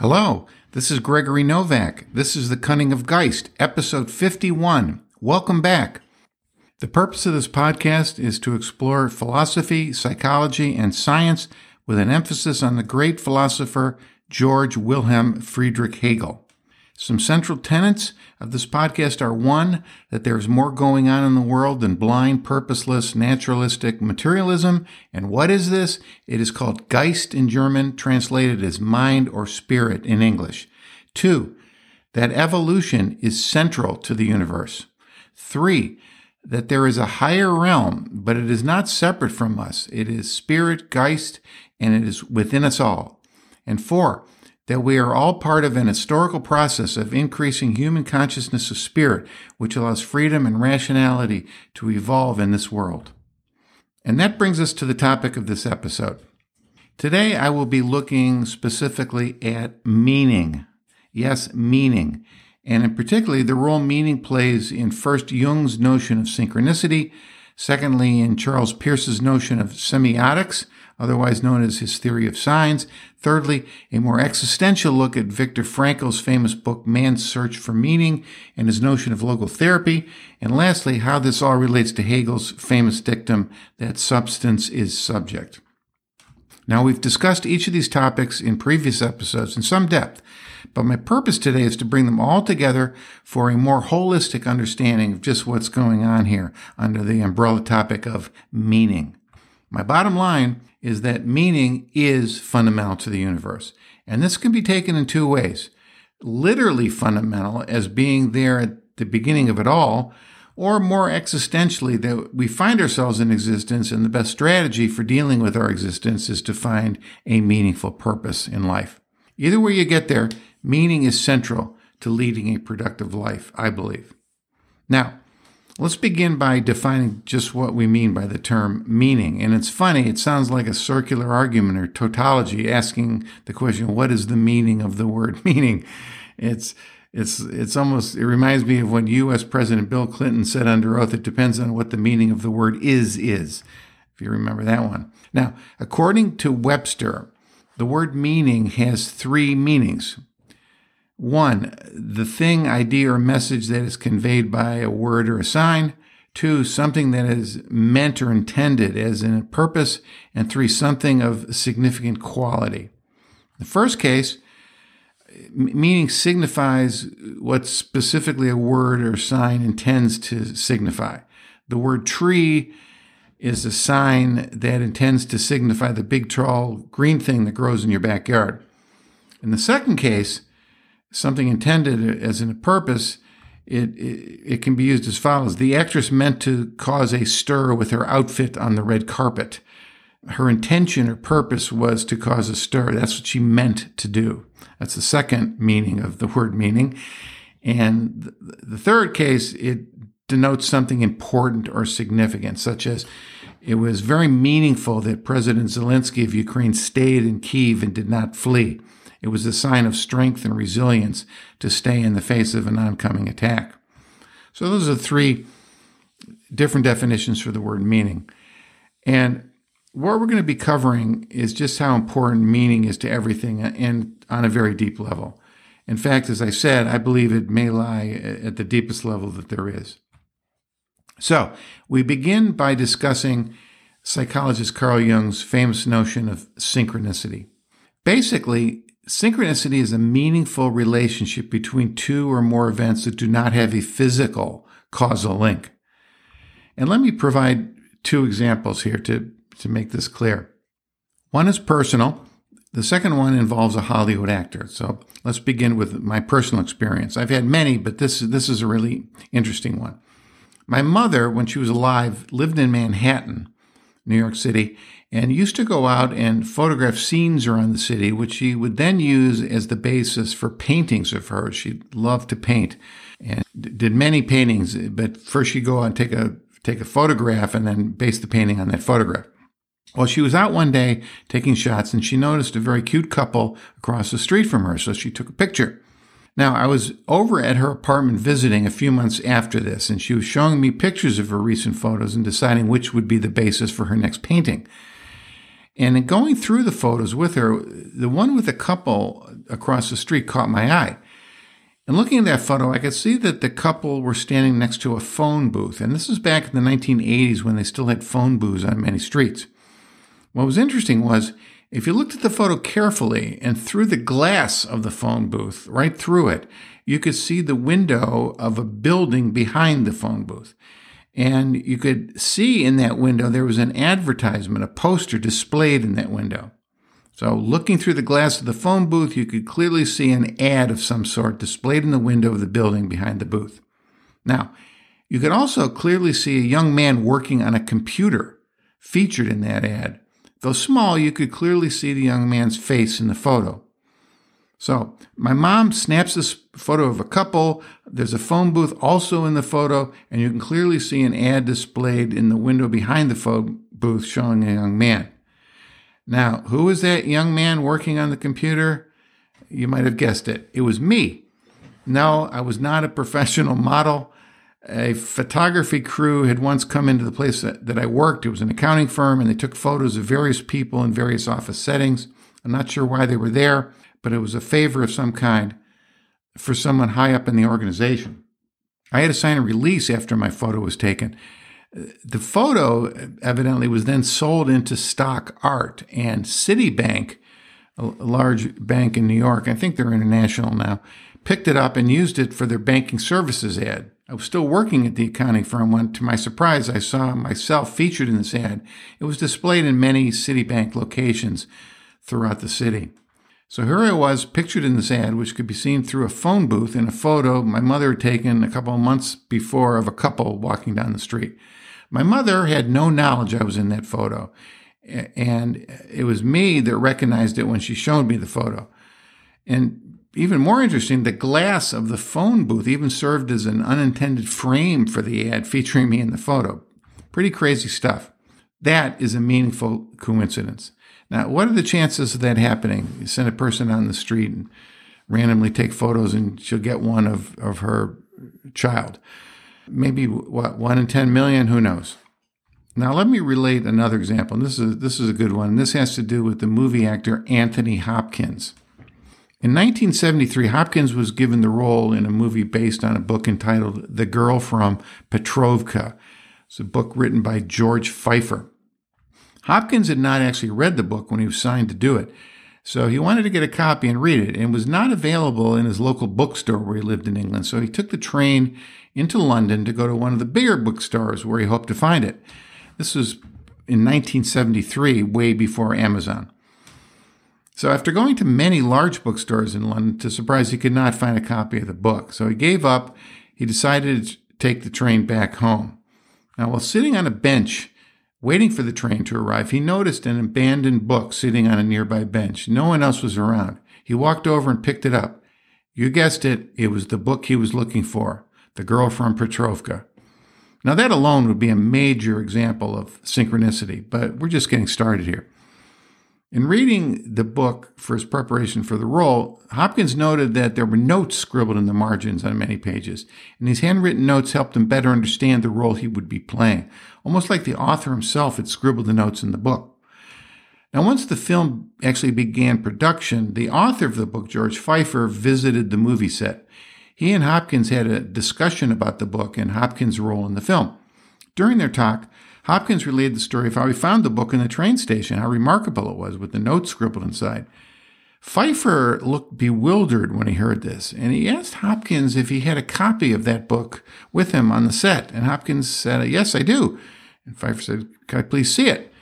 Hello, this is Gregory Novak. This is The Cunning of Geist, episode 51. Welcome back. The purpose of this podcast is to explore philosophy, psychology, and science with an emphasis on the great philosopher George Wilhelm Friedrich Hegel. Some central tenets of this podcast are one, that there is more going on in the world than blind, purposeless, naturalistic materialism. And what is this? It is called Geist in German, translated as mind or spirit in English. Two, that evolution is central to the universe. Three, that there is a higher realm, but it is not separate from us. It is spirit, Geist, and it is within us all. And four, that we are all part of an historical process of increasing human consciousness of spirit, which allows freedom and rationality to evolve in this world. And that brings us to the topic of this episode. Today, I will be looking specifically at meaning. Yes, meaning. And in particularly, the role meaning plays in first Jung's notion of synchronicity, secondly, in Charles Peirce's notion of semiotics, otherwise known as his theory of signs. Thirdly, a more existential look at Viktor Frankl's famous book, Man's Search for Meaning, and his notion of logotherapy. And lastly, how this all relates to Hegel's famous dictum that substance is subject. Now, we've discussed each of these topics in previous episodes in some depth, but my purpose today is to bring them all together for a more holistic understanding of just what's going on here under the umbrella topic of meaning. My bottom line is that meaning is fundamental to the universe. And this can be taken in two ways literally fundamental, as being there at the beginning of it all, or more existentially, that we find ourselves in existence, and the best strategy for dealing with our existence is to find a meaningful purpose in life. Either way you get there, meaning is central to leading a productive life, I believe. Now, Let's begin by defining just what we mean by the term meaning. And it's funny, it sounds like a circular argument or tautology asking the question, what is the meaning of the word meaning? It's it's it's almost it reminds me of when US President Bill Clinton said under oath it depends on what the meaning of the word is is. If you remember that one. Now, according to Webster, the word meaning has three meanings. One, the thing, idea, or message that is conveyed by a word or a sign. Two, something that is meant or intended as in a purpose. And three, something of significant quality. The first case, meaning signifies what specifically a word or sign intends to signify. The word tree is a sign that intends to signify the big, tall, green thing that grows in your backyard. In the second case, something intended as in a purpose, it, it, it can be used as follows. The actress meant to cause a stir with her outfit on the red carpet. Her intention or purpose was to cause a stir. That's what she meant to do. That's the second meaning of the word meaning. And the third case, it denotes something important or significant, such as it was very meaningful that President Zelensky of Ukraine stayed in Kiev and did not flee. It was a sign of strength and resilience to stay in the face of an oncoming attack. So those are three different definitions for the word meaning. And what we're going to be covering is just how important meaning is to everything and on a very deep level. In fact, as I said, I believe it may lie at the deepest level that there is. So we begin by discussing psychologist Carl Jung's famous notion of synchronicity. Basically, Synchronicity is a meaningful relationship between two or more events that do not have a physical causal link. And let me provide two examples here to, to make this clear. One is personal. The second one involves a Hollywood actor. So let's begin with my personal experience. I've had many, but this, this is a really interesting one. My mother, when she was alive, lived in Manhattan, New York City, and used to go out and photograph scenes around the city, which she would then use as the basis for paintings of hers. She loved to paint and did many paintings, but first she'd go out and take a take a photograph and then base the painting on that photograph. Well, she was out one day taking shots and she noticed a very cute couple across the street from her, so she took a picture. Now, I was over at her apartment visiting a few months after this, and she was showing me pictures of her recent photos and deciding which would be the basis for her next painting. And in going through the photos with her, the one with the couple across the street caught my eye. And looking at that photo, I could see that the couple were standing next to a phone booth. And this was back in the 1980s when they still had phone booths on many streets. What was interesting was if you looked at the photo carefully and through the glass of the phone booth, right through it, you could see the window of a building behind the phone booth. And you could see in that window there was an advertisement, a poster displayed in that window. So, looking through the glass of the phone booth, you could clearly see an ad of some sort displayed in the window of the building behind the booth. Now, you could also clearly see a young man working on a computer featured in that ad. Though small, you could clearly see the young man's face in the photo. So, my mom snaps this photo of a couple. There's a phone booth also in the photo, and you can clearly see an ad displayed in the window behind the phone booth showing a young man. Now, who was that young man working on the computer? You might have guessed it. It was me. No, I was not a professional model. A photography crew had once come into the place that, that I worked. It was an accounting firm, and they took photos of various people in various office settings. I'm not sure why they were there, but it was a favor of some kind for someone high up in the organization. I had to sign a release after my photo was taken. The photo evidently was then sold into stock art, and Citibank, a large bank in New York, I think they're international now, picked it up and used it for their banking services ad. I was still working at the accounting firm when, to my surprise, I saw myself featured in this ad. It was displayed in many Citibank locations throughout the city. So here I was, pictured in this ad, which could be seen through a phone booth in a photo my mother had taken a couple of months before of a couple walking down the street. My mother had no knowledge I was in that photo. And it was me that recognized it when she showed me the photo. And even more interesting, the glass of the phone booth even served as an unintended frame for the ad featuring me in the photo. Pretty crazy stuff. That is a meaningful coincidence. Now, what are the chances of that happening? You send a person on the street and randomly take photos and she'll get one of, of her child. Maybe what one in 10 million? Who knows? Now let me relate another example and this is this is a good one. This has to do with the movie actor anthony hopkins. In 1973 hopkins was given the role in a movie based on a book entitled the girl from petrovka. It's a book written by george feifer hopkins had not actually read the book when he was signed to do it so he wanted to get a copy and read it and was not available in his local bookstore where he lived in England. So he took the train into London to go to one of the bigger bookstores where he hoped to find it. This was in 1973, way before Amazon. So after going to many large bookstores in London, to surprise, he could not find a copy of the book. So he gave up. He decided to take the train back home. Now, while sitting on a bench Waiting for the train to arrive, he noticed an abandoned book sitting on a nearby bench. No one else was around. He walked over and picked it up. You guessed it, it was the book he was looking for The Girl from Petrovka. Now, that alone would be a major example of synchronicity, but we're just getting started here. In reading the book for his preparation for the role, Hopkins noted that there were notes scribbled in the margins on many pages, and these handwritten notes helped him better understand the role he would be playing, almost like the author himself had scribbled the notes in the book. Now, once the film actually began production, the author of the book, George Feifer, visited the movie set. He and Hopkins had a discussion about the book and Hopkins' role in the film. During their talk, Hopkins relayed the story of how he found the book in the train station, how remarkable it was with the notes scribbled inside. Feifer looked bewildered when he heard this, and he asked Hopkins if he had a copy of that book with him on the set. And Hopkins said, Yes, I do. And Feifer said, Can I please see it?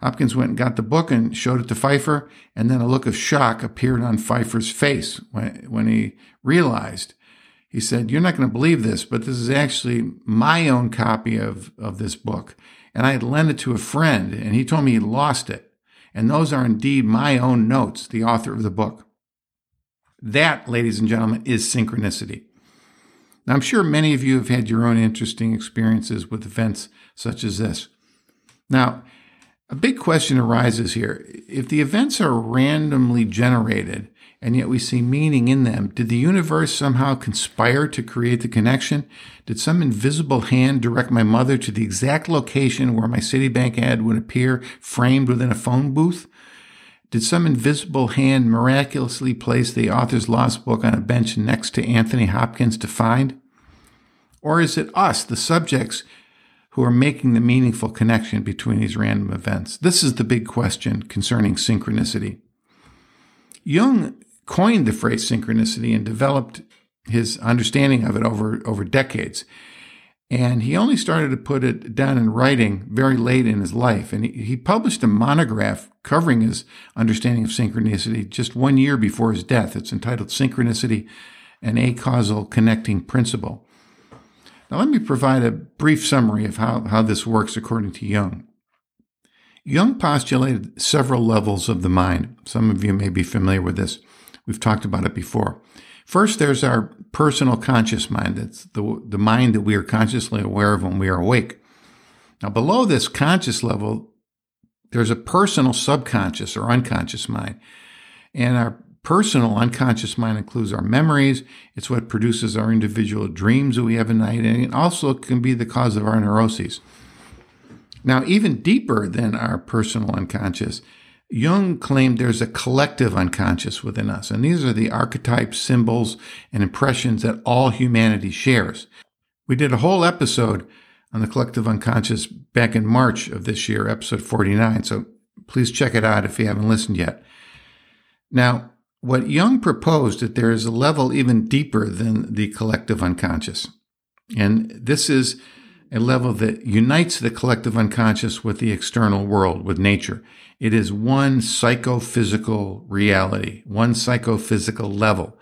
Hopkins went and got the book and showed it to Feifer, and then a look of shock appeared on Feifer's face when, when he realized. He said, You're not going to believe this, but this is actually my own copy of, of this book and I had lent it to a friend, and he told me he lost it. And those are indeed my own notes, the author of the book. That, ladies and gentlemen, is synchronicity. Now, I'm sure many of you have had your own interesting experiences with events such as this. Now, a big question arises here. If the events are randomly generated, and yet we see meaning in them. Did the universe somehow conspire to create the connection? Did some invisible hand direct my mother to the exact location where my Citibank ad would appear framed within a phone booth? Did some invisible hand miraculously place the author's lost book on a bench next to Anthony Hopkins to find? Or is it us, the subjects, who are making the meaningful connection between these random events? This is the big question concerning synchronicity. Jung coined the phrase synchronicity and developed his understanding of it over, over decades. And he only started to put it down in writing very late in his life. And he, he published a monograph covering his understanding of synchronicity just one year before his death. It's entitled Synchronicity An Acausal Connecting Principle. Now, let me provide a brief summary of how, how this works according to Jung. Jung postulated several levels of the mind. Some of you may be familiar with this. We've talked about it before. First, there's our personal conscious mind. That's the, the mind that we are consciously aware of when we are awake. Now, below this conscious level, there's a personal subconscious or unconscious mind. And our personal unconscious mind includes our memories. It's what produces our individual dreams that we have at night. And it also can be the cause of our neuroses. Now, even deeper than our personal unconscious Jung claimed there's a collective unconscious within us, and these are the archetypes, symbols, and impressions that all humanity shares. We did a whole episode on the collective unconscious back in March of this year, episode 49, so please check it out if you haven't listened yet. Now, what Jung proposed that there is a level even deeper than the collective unconscious. And this is a level that unites the collective unconscious with the external world, with nature. It is one psychophysical reality, one psychophysical level.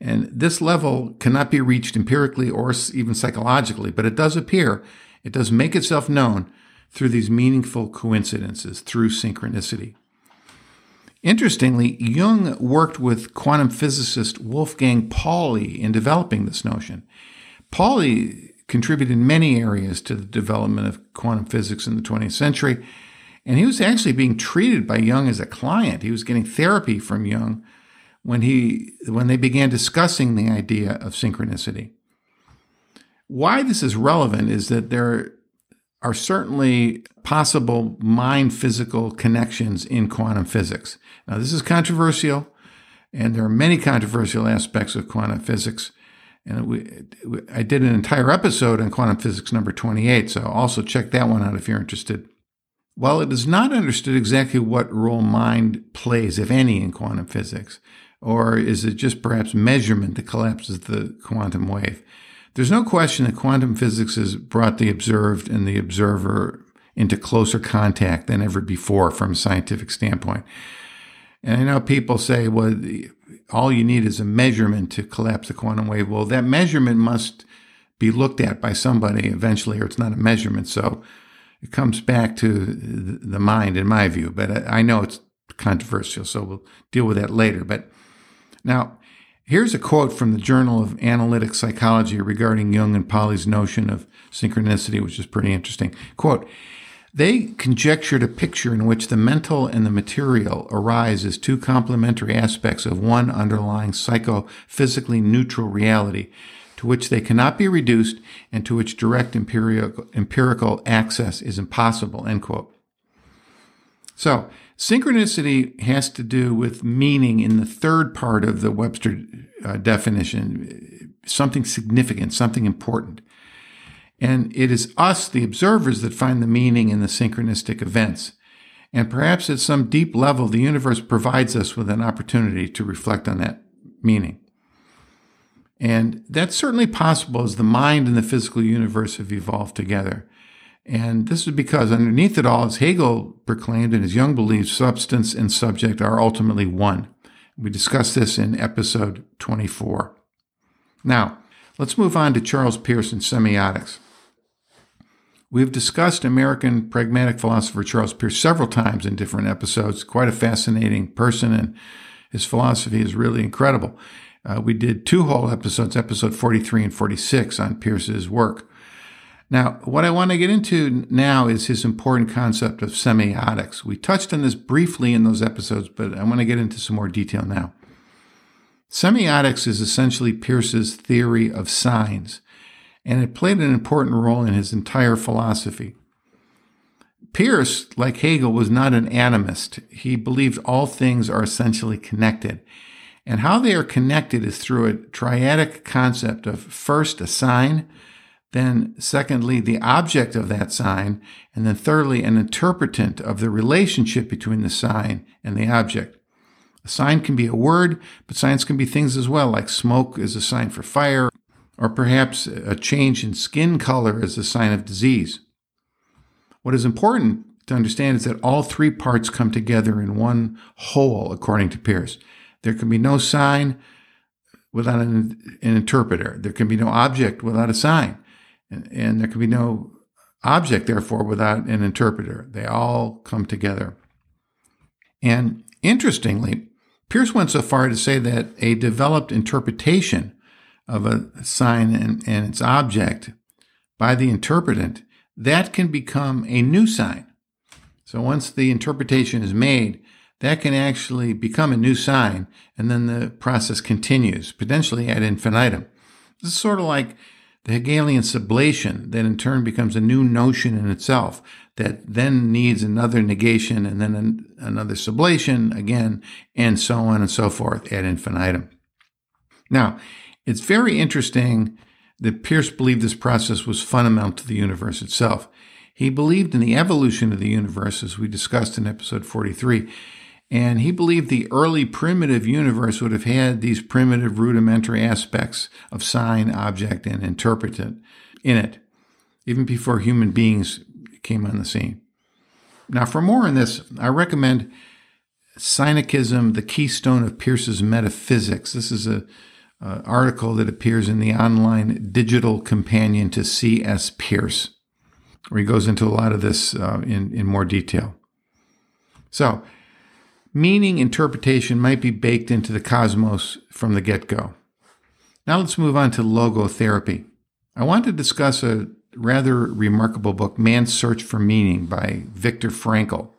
And this level cannot be reached empirically or even psychologically, but it does appear, it does make itself known through these meaningful coincidences, through synchronicity. Interestingly, Jung worked with quantum physicist Wolfgang Pauli in developing this notion. Pauli contributed in many areas to the development of quantum physics in the 20th century. And he was actually being treated by Jung as a client. He was getting therapy from Jung when he when they began discussing the idea of synchronicity. Why this is relevant is that there are certainly possible mind physical connections in quantum physics. Now, this is controversial, and there are many controversial aspects of quantum physics. And we, I did an entire episode on quantum physics number 28, so also check that one out if you're interested. While it is not understood exactly what role mind plays, if any, in quantum physics, or is it just perhaps measurement that collapses the quantum wave, there's no question that quantum physics has brought the observed and the observer into closer contact than ever before from a scientific standpoint. And I know people say, well, all you need is a measurement to collapse the quantum wave. Well, that measurement must be looked at by somebody eventually, or it's not a measurement. So it comes back to the mind, in my view. But I know it's controversial, so we'll deal with that later. But now, here's a quote from the Journal of Analytic Psychology regarding Jung and Pauli's notion of synchronicity, which is pretty interesting. Quote, they conjectured a picture in which the mental and the material arise as two complementary aspects of one underlying psychophysically neutral reality, to which they cannot be reduced and to which direct empirical, access is impossible. End quote. So, synchronicity has to do with meaning in the third part of the Webster uh, definition, something significant, something important. And it is us, the observers, that find the meaning in the synchronistic events. And perhaps at some deep level, the universe provides us with an opportunity to reflect on that meaning. And that's certainly possible as the mind and the physical universe have evolved together. And this is because underneath it all, as Hegel proclaimed and as Jung believes, substance and subject are ultimately one. We discussed this in episode 24. Now, let's move on to Charles and semiotics. We've discussed American pragmatic philosopher Charles Peirce several times in different episodes. Quite a fascinating person, and his philosophy is really incredible. Uh, we did two whole episodes, episode 43 and 46, on Peirce's work. Now, what I want to get into now is his important concept of semiotics. We touched on this briefly in those episodes, but I want to get into some more detail now. Semiotics is essentially Peirce's theory of signs and it played an important role in his entire philosophy. Peirce, like Hegel, was not an atomist. He believed all things are essentially connected. And how they are connected is through a triadic concept of first a sign, then secondly the object of that sign, and then thirdly an interpretant of the relationship between the sign and the object. A sign can be a word, but signs can be things as well, like smoke is a sign for fire, or perhaps a change in skin color is a sign of disease. What is important to understand is that all three parts come together in one whole, according to Peirce. There can be no sign without an, an interpreter. There can be no object without a sign. And, and there can be no object, therefore, without an interpreter. They all come together. And interestingly, Peirce went so far to say that a developed interpretation of a sign and, and its object by the interpretant that can become a new sign. So once the interpretation is made, that can actually become a new sign, and then the process continues, potentially ad infinitum. This is sort of like the Hegelian sublation that in turn becomes a new notion in itself that then needs another negation and then an, another sublation again, and so on and so forth ad infinitum. Now, it's very interesting that Peirce believed this process was fundamental to the universe itself. He believed in the evolution of the universe, as we discussed in episode 43, and he believed the early primitive universe would have had these primitive rudimentary aspects of sign, object, and interpretant in it, even before human beings came on the scene. Now, for more on this, I recommend Synechism, the Keystone of Peirce's Metaphysics. This is a uh, article that appears in the online digital companion to C.S. Peirce, where he goes into a lot of this uh, in, in more detail. So, meaning interpretation might be baked into the cosmos from the get go. Now let's move on to logotherapy. I want to discuss a rather remarkable book, Man's Search for Meaning by Viktor Frankl.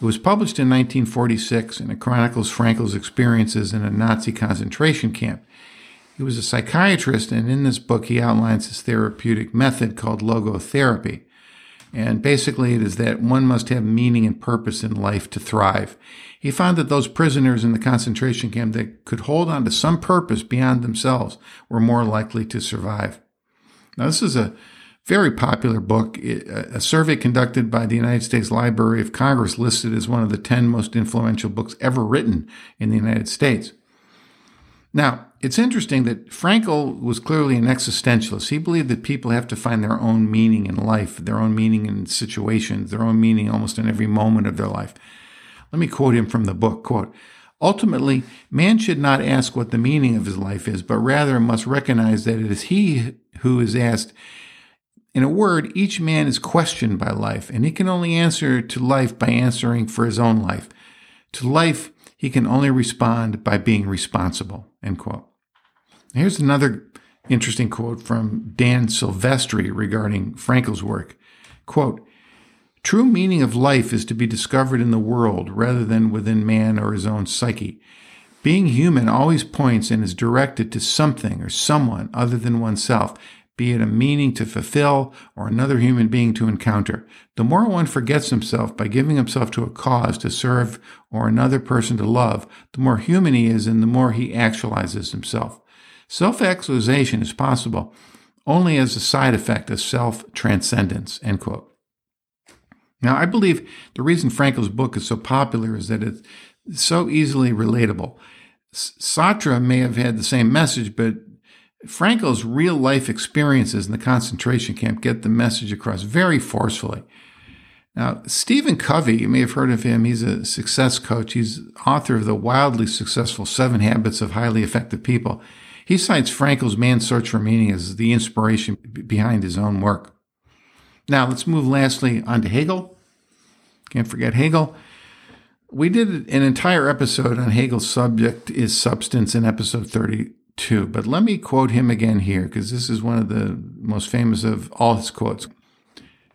It was published in 1946 and it chronicles Frankl's experiences in a Nazi concentration camp. He was a psychiatrist, and in this book, he outlines his therapeutic method called logotherapy. And basically, it is that one must have meaning and purpose in life to thrive. He found that those prisoners in the concentration camp that could hold on to some purpose beyond themselves were more likely to survive. Now, this is a very popular book. A survey conducted by the United States Library of Congress listed as one of the 10 most influential books ever written in the United States. Now, it's interesting that Frankl was clearly an existentialist. He believed that people have to find their own meaning in life, their own meaning in situations, their own meaning almost in every moment of their life. Let me quote him from the book, quote, Ultimately, man should not ask what the meaning of his life is, but rather must recognize that it is he who is asked. In a word, each man is questioned by life, and he can only answer to life by answering for his own life. To life, he can only respond by being responsible. End quote. Here's another interesting quote from Dan Silvestri regarding Frankl's work. Quote, True meaning of life is to be discovered in the world rather than within man or his own psyche. Being human always points and is directed to something or someone other than oneself, be it a meaning to fulfill or another human being to encounter. The more one forgets himself by giving himself to a cause to serve or another person to love, the more human he is and the more he actualizes himself. Self actualization is possible only as a side effect of self transcendence. End quote. Now, I believe the reason Frankl's book is so popular is that it's so easily relatable. Sartre may have had the same message, but Frankl's real life experiences in the concentration camp get the message across very forcefully. Now, Stephen Covey, you may have heard of him. He's a success coach. He's author of the wildly successful Seven Habits of Highly Effective People. He cites Frankl's Man's Search for Meaning as the inspiration behind his own work. Now, let's move lastly on to Hegel. Can't forget Hegel. We did an entire episode on Hegel's subject is substance in episode 32, but let me quote him again here because this is one of the most famous of all his quotes.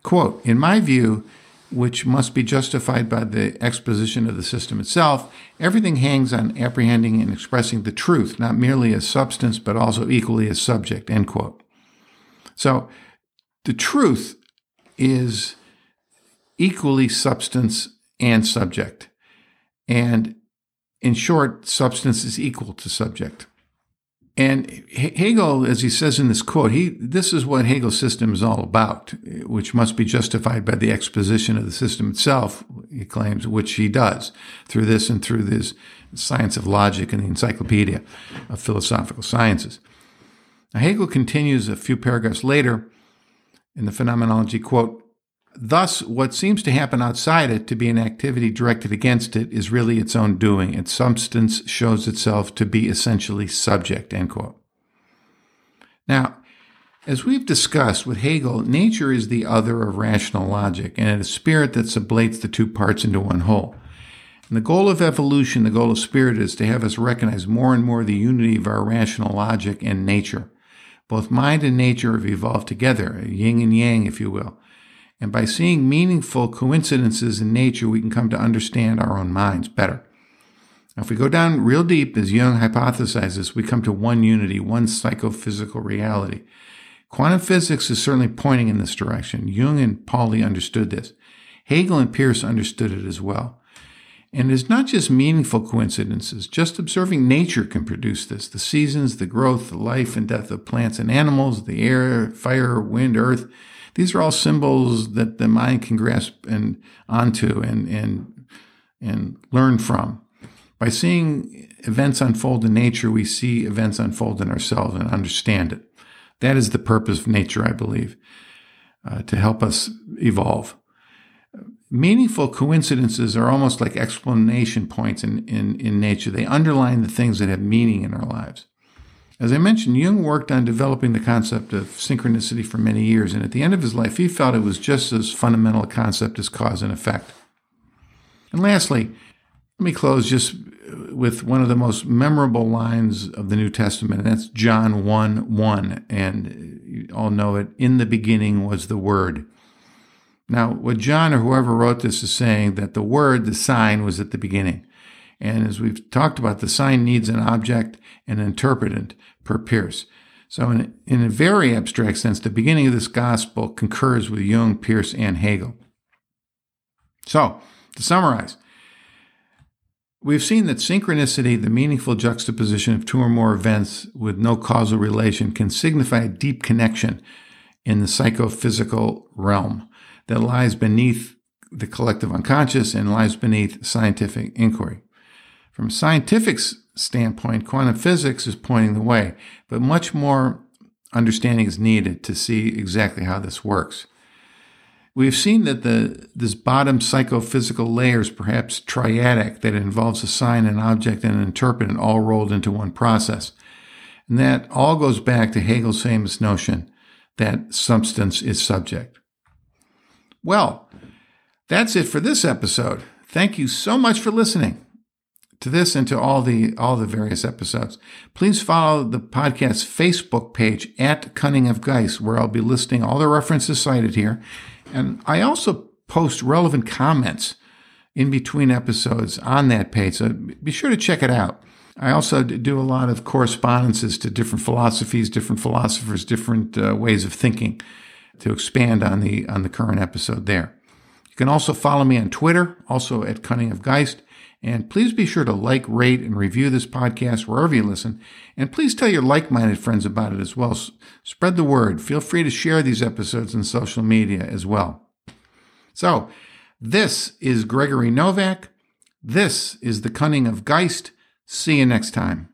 Quote, in my view, which must be justified by the exposition of the system itself, everything hangs on apprehending and expressing the truth, not merely as substance, but also equally as subject, end quote. So the truth is equally substance and subject. And in short, substance is equal to subject. And Hegel, as he says in this quote, he this is what Hegel's system is all about, which must be justified by the exposition of the system itself, he claims, which he does through this and through this science of logic and the encyclopedia of philosophical sciences. Now, Hegel continues a few paragraphs later in the phenomenology quote, Thus, what seems to happen outside it to be an activity directed against it is really its own doing. Its substance shows itself to be essentially subject, end quote. Now, as we've discussed with Hegel, nature is the other of rational logic, and it is spirit that sublates the two parts into one whole. And the goal of evolution, the goal of spirit, is to have us recognize more and more the unity of our rational logic and nature. Both mind and nature have evolved together, yin and yang, if you will. And by seeing meaningful coincidences in nature, we can come to understand our own minds better. Now, if we go down real deep, as Jung hypothesizes, we come to one unity, one psychophysical reality. Quantum physics is certainly pointing in this direction. Jung and Pauli understood this. Hegel and Peirce understood it as well. And it's not just meaningful coincidences. Just observing nature can produce this. The seasons, the growth, the life and death of plants and animals, the air, fire, wind, earth. These are all symbols that the mind can grasp and onto and, and, and learn from. By seeing events unfold in nature, we see events unfold in ourselves and understand it. That is the purpose of nature, I believe, uh, to help us evolve. Meaningful coincidences are almost like explanation points in, in, in nature. They underline the things that have meaning in our lives. As I mentioned, Jung worked on developing the concept of synchronicity for many years, and at the end of his life, he felt it was just as fundamental a concept as cause and effect. And lastly, let me close just with one of the most memorable lines of the New Testament, and that's John 1 1. And you all know it. In the beginning was the Word. Now, what John or whoever wrote this is saying that the word, the sign, was at the beginning. And as we've talked about, the sign needs an object and an interpretant per Peirce. So, in, in a very abstract sense, the beginning of this gospel concurs with Jung, Peirce, and Hegel. So, to summarize, we've seen that synchronicity, the meaningful juxtaposition of two or more events with no causal relation, can signify a deep connection in the psychophysical realm that lies beneath the collective unconscious and lies beneath scientific inquiry. From a scientific standpoint, quantum physics is pointing the way, but much more understanding is needed to see exactly how this works. We've seen that the this bottom psychophysical layer is perhaps triadic, that involves a sign, an object, and an interpretant all rolled into one process. And that all goes back to Hegel's famous notion that substance is subject. Well, that's it for this episode. Thank you so much for listening to this and to all the all the various episodes. Please follow the podcast's Facebook page at Cunning of Geist, where I'll be listing all the references cited here. And I also post relevant comments in between episodes on that page. So be sure to check it out. I also do a lot of correspondences to different philosophies, different philosophers, different uh, ways of thinking to expand on the on the current episode there. You can also follow me on Twitter, also at Cunning of Geist. And please be sure to like, rate, and review this podcast wherever you listen. And please tell your like minded friends about it as well. Spread the word. Feel free to share these episodes on social media as well. So, this is Gregory Novak. This is The Cunning of Geist. See you next time.